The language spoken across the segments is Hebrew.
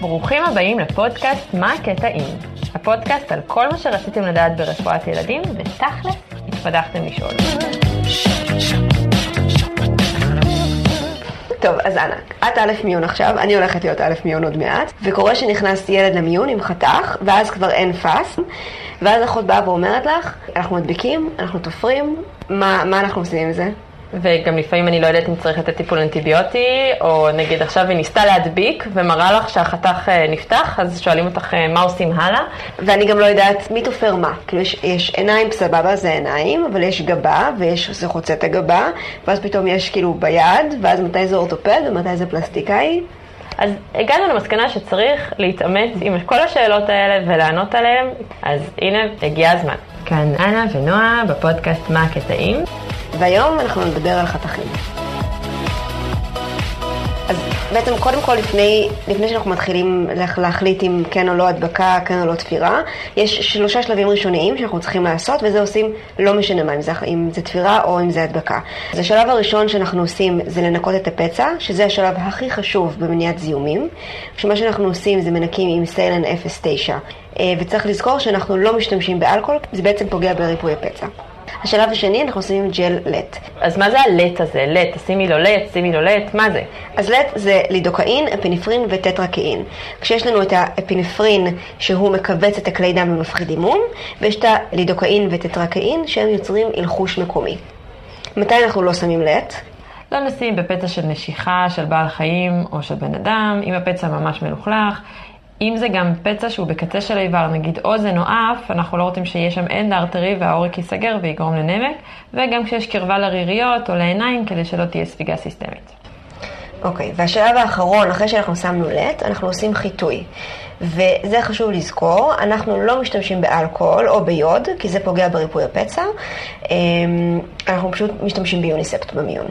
ברוכים הבאים לפודקאסט מה הקטע אם. הפודקאסט על כל מה שרציתם לדעת ברפואת ילדים, ותכלס התפתחתם לשאול. טוב, אז אנה, את א' מיון עכשיו, אני הולכת להיות א' מיון עוד מעט, וקורה שנכנס ילד למיון עם חתך, ואז כבר אין פאס, ואז אחות באה ואומרת לך, אנחנו מדביקים, אנחנו תופרים, מה, מה אנחנו עושים עם זה? וגם לפעמים אני לא יודעת אם צריך לתת טיפול אנטיביוטי, או נגיד עכשיו היא ניסתה להדביק ומראה לך שהחתך אה, נפתח, אז שואלים אותך אה, מה עושים הלאה. ואני גם לא יודעת מי תופר מה. כאילו יש, יש עיניים, סבבה, זה עיניים, אבל יש גבה, ויש, זה חוצה את הגבה, ואז פתאום יש כאילו ביד, ואז מתי זה אורתופד ומתי זה פלסטיקאי. אז הגענו למסקנה שצריך להתאמץ עם כל השאלות האלה ולענות עליהן, אז הנה, הגיע הזמן. כאן אנה ונועה בפודקאסט מה הקטעים. והיום אנחנו נדבר על חתכים. אז בעצם קודם כל לפני, לפני שאנחנו מתחילים להחליט אם כן או לא הדבקה, כן או לא תפירה, יש שלושה שלבים ראשוניים שאנחנו צריכים לעשות וזה עושים לא משנה מה, אם זה, אם זה תפירה או אם זה הדבקה. אז השלב הראשון שאנחנו עושים זה לנקות את הפצע, שזה השלב הכי חשוב במניעת זיהומים. שמה שאנחנו עושים זה מנקים עם סיילן 09 וצריך לזכור שאנחנו לא משתמשים באלכוהול, זה בעצם פוגע בריפוי הפצע. השלב השני, אנחנו שמים ג'ל לט. אז מה זה הלט הזה? לט, שימי לו לט, שימי לו לט, מה זה? אז LET זה לידוקאין, אפינפרין וטטרקאין. כשיש לנו את האפינפרין שהוא מכווץ את הכלי דם ומפחית דימום, ויש את הלידוקאין וטטרקאין שהם יוצרים אלחוש מקומי. מתי אנחנו לא שמים LET? לא נשים בפצע של נשיכה של בעל חיים או של בן אדם, אם הפצע ממש מלוכלך. אם זה גם פצע שהוא בקצה של איבר, נגיד אוזן או אף, אנחנו לא רוצים שיהיה שם end artery והעורק ייסגר ויגרום לנמק, וגם כשיש קרבה לריריות או לעיניים כדי שלא תהיה ספיגה סיסטמית. אוקיי, okay, והשלב האחרון, אחרי שאנחנו שמנו לט, אנחנו עושים חיטוי. וזה חשוב לזכור, אנחנו לא משתמשים באלכוהול או ביוד, כי זה פוגע בריפוי הפצע, אנחנו פשוט משתמשים ביוניספט במיון.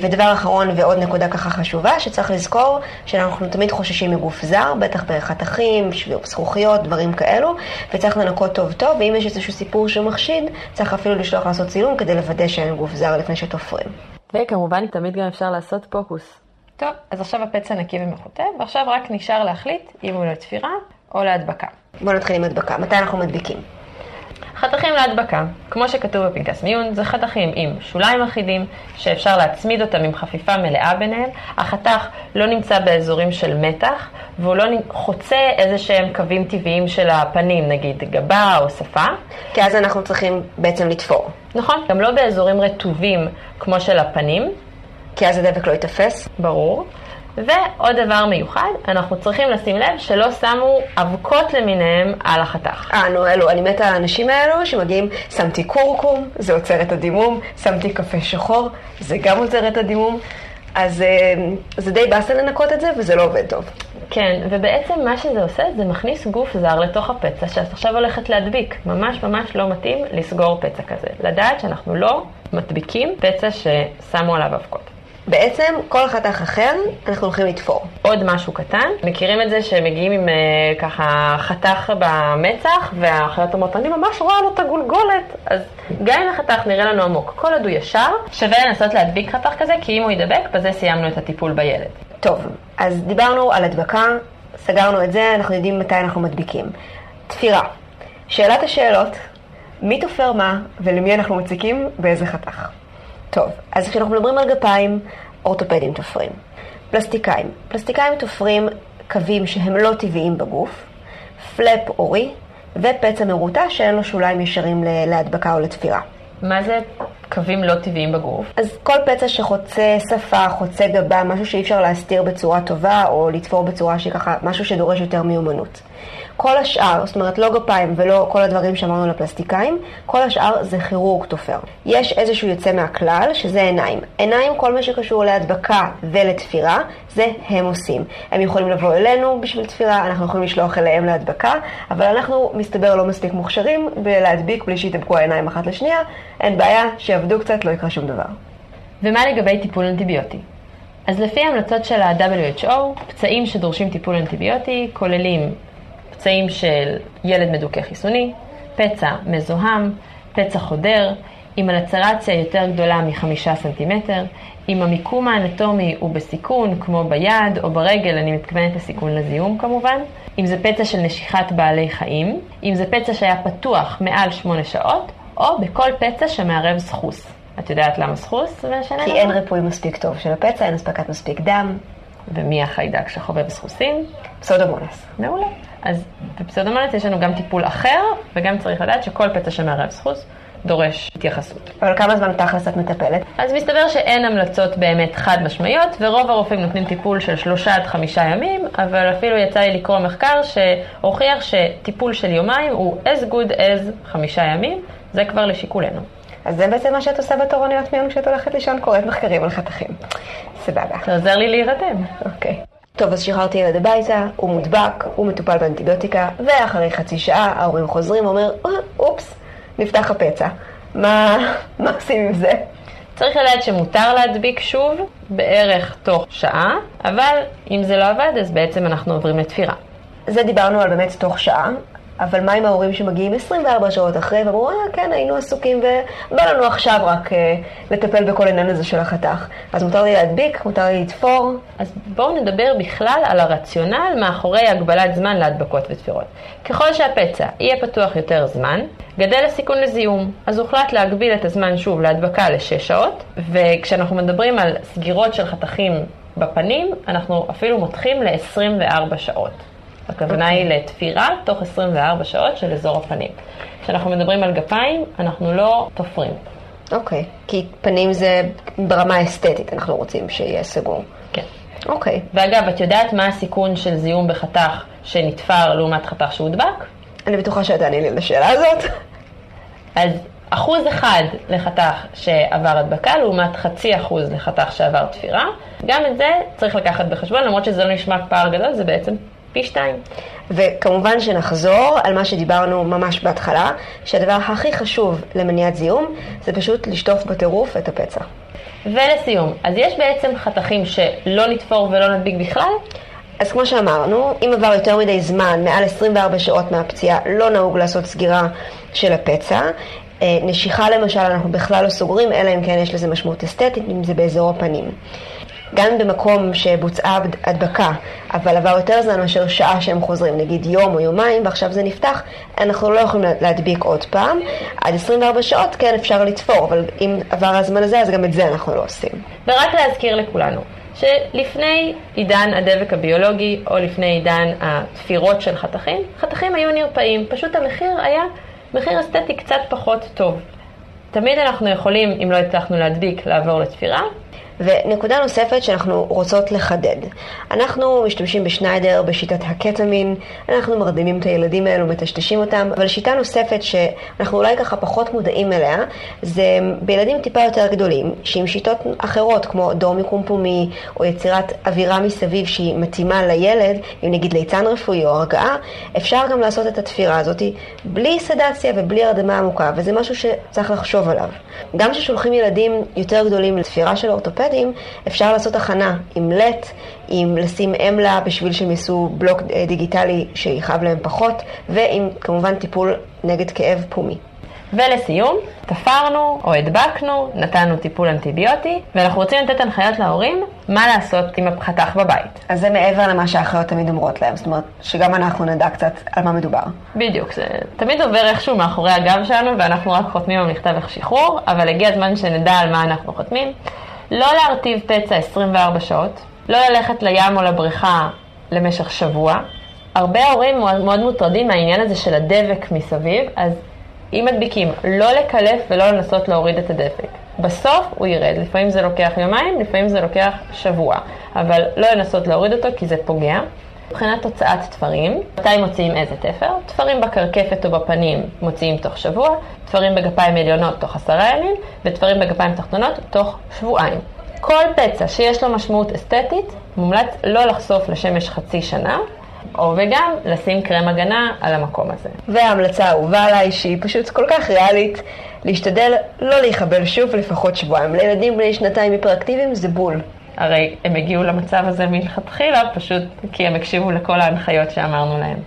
ודבר אחרון ועוד נקודה ככה חשובה, שצריך לזכור שאנחנו תמיד חוששים מגוף זר, בטח בחתכים, זכוכיות, דברים כאלו, וצריך לנקות טוב טוב, ואם יש איזשהו סיפור שמחשיד, צריך אפילו לשלוח לעשות צילום כדי לוודא שאין גוף זר לפני שתופרים. וכמובן תמיד גם אפשר לעשות פוקוס. טוב, אז עכשיו הפצע נקי ומחוטא, ועכשיו רק נשאר להחליט אם הוא לתפירה או להדבקה. בואו נתחיל עם הדבקה. מתי אנחנו מדביקים? חתכים להדבקה, כמו שכתוב בפנקס מיון, זה חתכים עם שוליים אחידים, שאפשר להצמיד אותם עם חפיפה מלאה ביניהם. החתך לא נמצא באזורים של מתח, והוא לא חוצה איזה שהם קווים טבעיים של הפנים, נגיד גבה או שפה. כי אז אנחנו צריכים בעצם לתפור. נכון, גם לא באזורים רטובים כמו של הפנים. כי אז הדבק לא ייתפס. ברור. ועוד דבר מיוחד, אנחנו צריכים לשים לב שלא שמו אבקות למיניהם על החתך. אה, נו, אלו, אני מתה על האנשים האלו שמגיעים, שמתי קורקום, זה עוצר את הדימום, שמתי קפה שחור, זה גם עוצר את הדימום. אז זה די באסה לנקות את זה, וזה לא עובד טוב. כן, ובעצם מה שזה עושה, זה מכניס גוף זר לתוך הפצע שאת עכשיו הולכת להדביק. ממש ממש לא מתאים לסגור פצע כזה. לדעת שאנחנו לא מדביקים פצע ששמו עליו אבקות. בעצם כל חתך אחר אנחנו הולכים לתפור. עוד משהו קטן, מכירים את זה שמגיעים עם uh, ככה חתך במצח והאחיות אומרות אני ממש רואה לו את הגולגולת אז גם אם החתך נראה לנו עמוק, כל עוד הוא ישר, שווה לנסות להדביק חתך כזה כי אם הוא ידבק, בזה סיימנו את הטיפול בילד. טוב, אז דיברנו על הדבקה, סגרנו את זה, אנחנו יודעים מתי אנחנו מדביקים. תפירה, שאלת השאלות, מי תופר מה ולמי אנחנו מציקים באיזה חתך. טוב, אז כשאנחנו מדברים על גפיים, אורתופדים תופרים. פלסטיקאים. פלסטיקאים תופרים קווים שהם לא טבעיים בגוף, פלאפ אורי ופצע מרוטה שאין לו שוליים ישרים להדבקה או לתפירה. מה זה קווים לא טבעיים בגוף? אז כל פצע שחוצה שפה, חוצה גבה, משהו שאי אפשר להסתיר בצורה טובה או לתפור בצורה שהיא ככה, משהו שדורש יותר מיומנות. כל השאר, זאת אומרת לא גפיים ולא כל הדברים שאמרנו לפלסטיקאים, כל השאר זה כירורג תופר. יש איזשהו יוצא מהכלל, שזה עיניים. עיניים, כל מה שקשור להדבקה ולתפירה, זה הם עושים. הם יכולים לבוא אלינו בשביל תפירה, אנחנו יכולים לשלוח אליהם להדבקה, אבל אנחנו, מסתבר, לא מספיק מוכשרים בלהדביק בלי שיתאבקו העיניים אחת לשנייה. אין בעיה, שיעבדו קצת, לא יקרה שום דבר. ומה לגבי טיפול אנטיביוטי? אז לפי ההמלצות של ה-WHO, פצעים שדורשים טיפול אנטיביוטי כוללים פצעים של ילד מדוכא חיסוני, פצע מזוהם, פצע חודר, עם הלצרציה יותר גדולה מחמישה סנטימטר, אם המיקום האנטומי הוא בסיכון, כמו ביד או ברגל, אני מתכוונת לסיכון לזיהום כמובן. אם זה פצע של נשיכת בעלי חיים, אם זה פצע שהיה פתוח מעל שמונה שעות, או בכל פצע שמערב סחוס. את יודעת למה סחוס? כי אין ריפוי מספיק טוב של הפצע, אין אספקת מספיק דם. ומי החיידק שחובב סחוסים? פסודומונס. מעולה. אז בפסודומונס יש לנו גם טיפול אחר, וגם צריך לדעת שכל פצע שמערב סחוס דורש התייחסות. אבל כמה זמן תכלס את מטפלת? אז מסתבר שאין המלצות באמת חד משמעיות, ורוב הרופאים נותנים טיפול של שלושה עד חמישה ימים, אבל אפילו יצא לי לקרוא מחקר שהוכיח שטיפול של יומיים הוא as good as חמישה ימים, זה כבר לשיקולנו. אז זה בעצם מה שאת עושה בתורניות מיום כשאת הולכת לישון, קוראת מחקרים על חתכים. סבבה. זה עוזר לי להירדם. אוקיי. טוב, אז שחררתי ילד הביתה, הוא מודבק, הוא מטופל באנטיביוטיקה, ואחרי חצי שעה ההורים חוזרים, אומר, אה, אופס, נפתח הפצע. מה, מה עושים עם זה? צריך לדעת שמותר להדביק שוב בערך תוך שעה, אבל אם זה לא עבד, אז בעצם אנחנו עוברים לתפירה. זה דיברנו על באמת תוך שעה, אבל מה עם ההורים שמגיעים 24 שעות אחרי ואמרו, אה, כן, היינו עסוקים ובא לנו עכשיו רק אה, לטפל בכל העניין הזה של החתך. אז מותר לי להדביק, מותר לי לתפור. אז בואו נדבר בכלל על הרציונל מאחורי הגבלת זמן להדבקות ותפירות. ככל שהפצע יהיה פתוח יותר זמן, גדל הסיכון לזיהום. אז הוחלט להגביל את הזמן שוב להדבקה ל-6 שעות, וכשאנחנו מדברים על סגירות של חתכים בפנים, אנחנו אפילו מותחים ל-24 שעות. הכוונה okay. היא. לתפירה תוך 24 שעות של אזור הפנים. כשאנחנו מדברים על גפיים, אנחנו לא תופרים. אוקיי, okay. כי פנים זה ברמה אסתטית, אנחנו רוצים שיהיה סגור. כן. אוקיי. Okay. ואגב, את יודעת מה הסיכון של זיהום בחתך שנתפר לעומת חתך שהודבק? אני בטוחה שתעני לי לשאלה הזאת. אז אחוז אחד לחתך שעבר הדבקה, לעומת חצי אחוז לחתך שעבר תפירה. גם את זה צריך לקחת בחשבון, למרות שזה לא נשמע פער גדול, זה בעצם פי שתיים. וכמובן שנחזור על מה שדיברנו ממש בהתחלה, שהדבר הכי חשוב למניעת זיהום זה פשוט לשטוף בטירוף את הפצע. ולסיום, אז יש בעצם חתכים שלא נתפור ולא נדביק בכלל? אז כמו שאמרנו, אם עבר יותר מדי זמן, מעל 24 שעות מהפציעה, לא נהוג לעשות סגירה של הפצע. אה, נשיכה למשל, אנחנו בכלל לא סוגרים, אלא אם כן יש לזה משמעות אסתטית, אם זה באזור הפנים. גם במקום שבוצעה הדבקה, אבל עבר יותר זמן מאשר שעה שהם חוזרים, נגיד יום או יומיים, ועכשיו זה נפתח, אנחנו לא יכולים להדביק עוד פעם. עד 24 שעות כן אפשר לתפור, אבל אם עבר הזמן הזה, אז גם את זה אנחנו לא עושים. ורק להזכיר לכולנו, שלפני עידן הדבק הביולוגי, או לפני עידן התפירות של חתכים, חתכים היו נרפאים, פשוט המחיר היה מחיר אסתטי קצת פחות טוב. תמיד אנחנו יכולים, אם לא הצלחנו להדביק, לעבור לתפירה, ונקודה נוספת שאנחנו רוצות לחדד. אנחנו משתמשים בשניידר בשיטת הקטמין, אנחנו מרדימים את הילדים האלו, מטשטשים אותם, אבל שיטה נוספת שאנחנו אולי ככה פחות מודעים אליה, זה בילדים טיפה יותר גדולים, שעם שיטות אחרות, כמו דור מיקום פומי, או יצירת אווירה מסביב שהיא מתאימה לילד, אם נגיד ליצן רפואי או הרגעה, אפשר גם לעשות את התפירה הזאת בלי סדציה ובלי הרדמה עמוקה, וזה משהו שצריך לחשוב עליו. גם כששולחים ילדים יותר גדולים לתפירה של אורתופד, אורתופדיים, אפשר לעשות הכנה עם לט, עם לשים אמלה בשביל שהם יעשו בלוק אה, דיגיטלי שיכאב להם פחות, ועם כמובן טיפול נגד כאב פומי. ולסיום, תפרנו או הדבקנו, נתנו טיפול אנטיביוטי, ואנחנו רוצים לתת הנחיות להורים מה לעשות עם החתך בבית. אז זה מעבר למה שהאחיות תמיד אומרות להם, זאת אומרת שגם אנחנו נדע קצת על מה מדובר. בדיוק, זה תמיד עובר איכשהו מאחורי הגב שלנו ואנחנו רק חותמים על מכתב שחרור, אבל הגיע הזמן שנדע על מה אנחנו חותמים. לא להרטיב פצע 24 שעות, לא ללכת לים או לבריכה למשך שבוע. הרבה הורים מאוד, מוטרדים מהעניין הזה של הדבק מסביב, אז אם מדביקים, לא לקלף ולא לנסות להוריד את הדבק. בסוף הוא ירד, לפעמים זה לוקח יומיים, לפעמים זה לוקח שבוע, אבל לא לנסות להוריד אותו כי זה פוגע. מבחינת תוצאת תפרים, מתי מוציאים איזה תפר? תפרים בקרקפת או בפנים מוציאים תוך שבוע, תפרים בגפיים עליונות תוך עשרה ימים, ותפרים בגפיים תחתונות תוך שבועיים. כל פצע שיש לו משמעות אסתטית, מומלץ לא לחשוף לשמש חצי שנה, או וגם לשים קרם הגנה על המקום הזה. וההמלצה האהובה עליי, שהיא פשוט כל כך ריאלית, להשתדל לא להיחבל שוב לפחות שבועיים. לילדים בני שנתיים היפראקטיביים זה בול. הרי הם הגיעו למצב הזה מלכתחילה, פשוט כי הם הקשיבו לכל ההנחיות שאמרנו להם.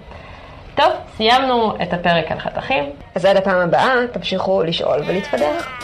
טוב, סיימנו את הפרק על חתכים. אז עד הפעם הבאה, תמשיכו לשאול ולהתפתח.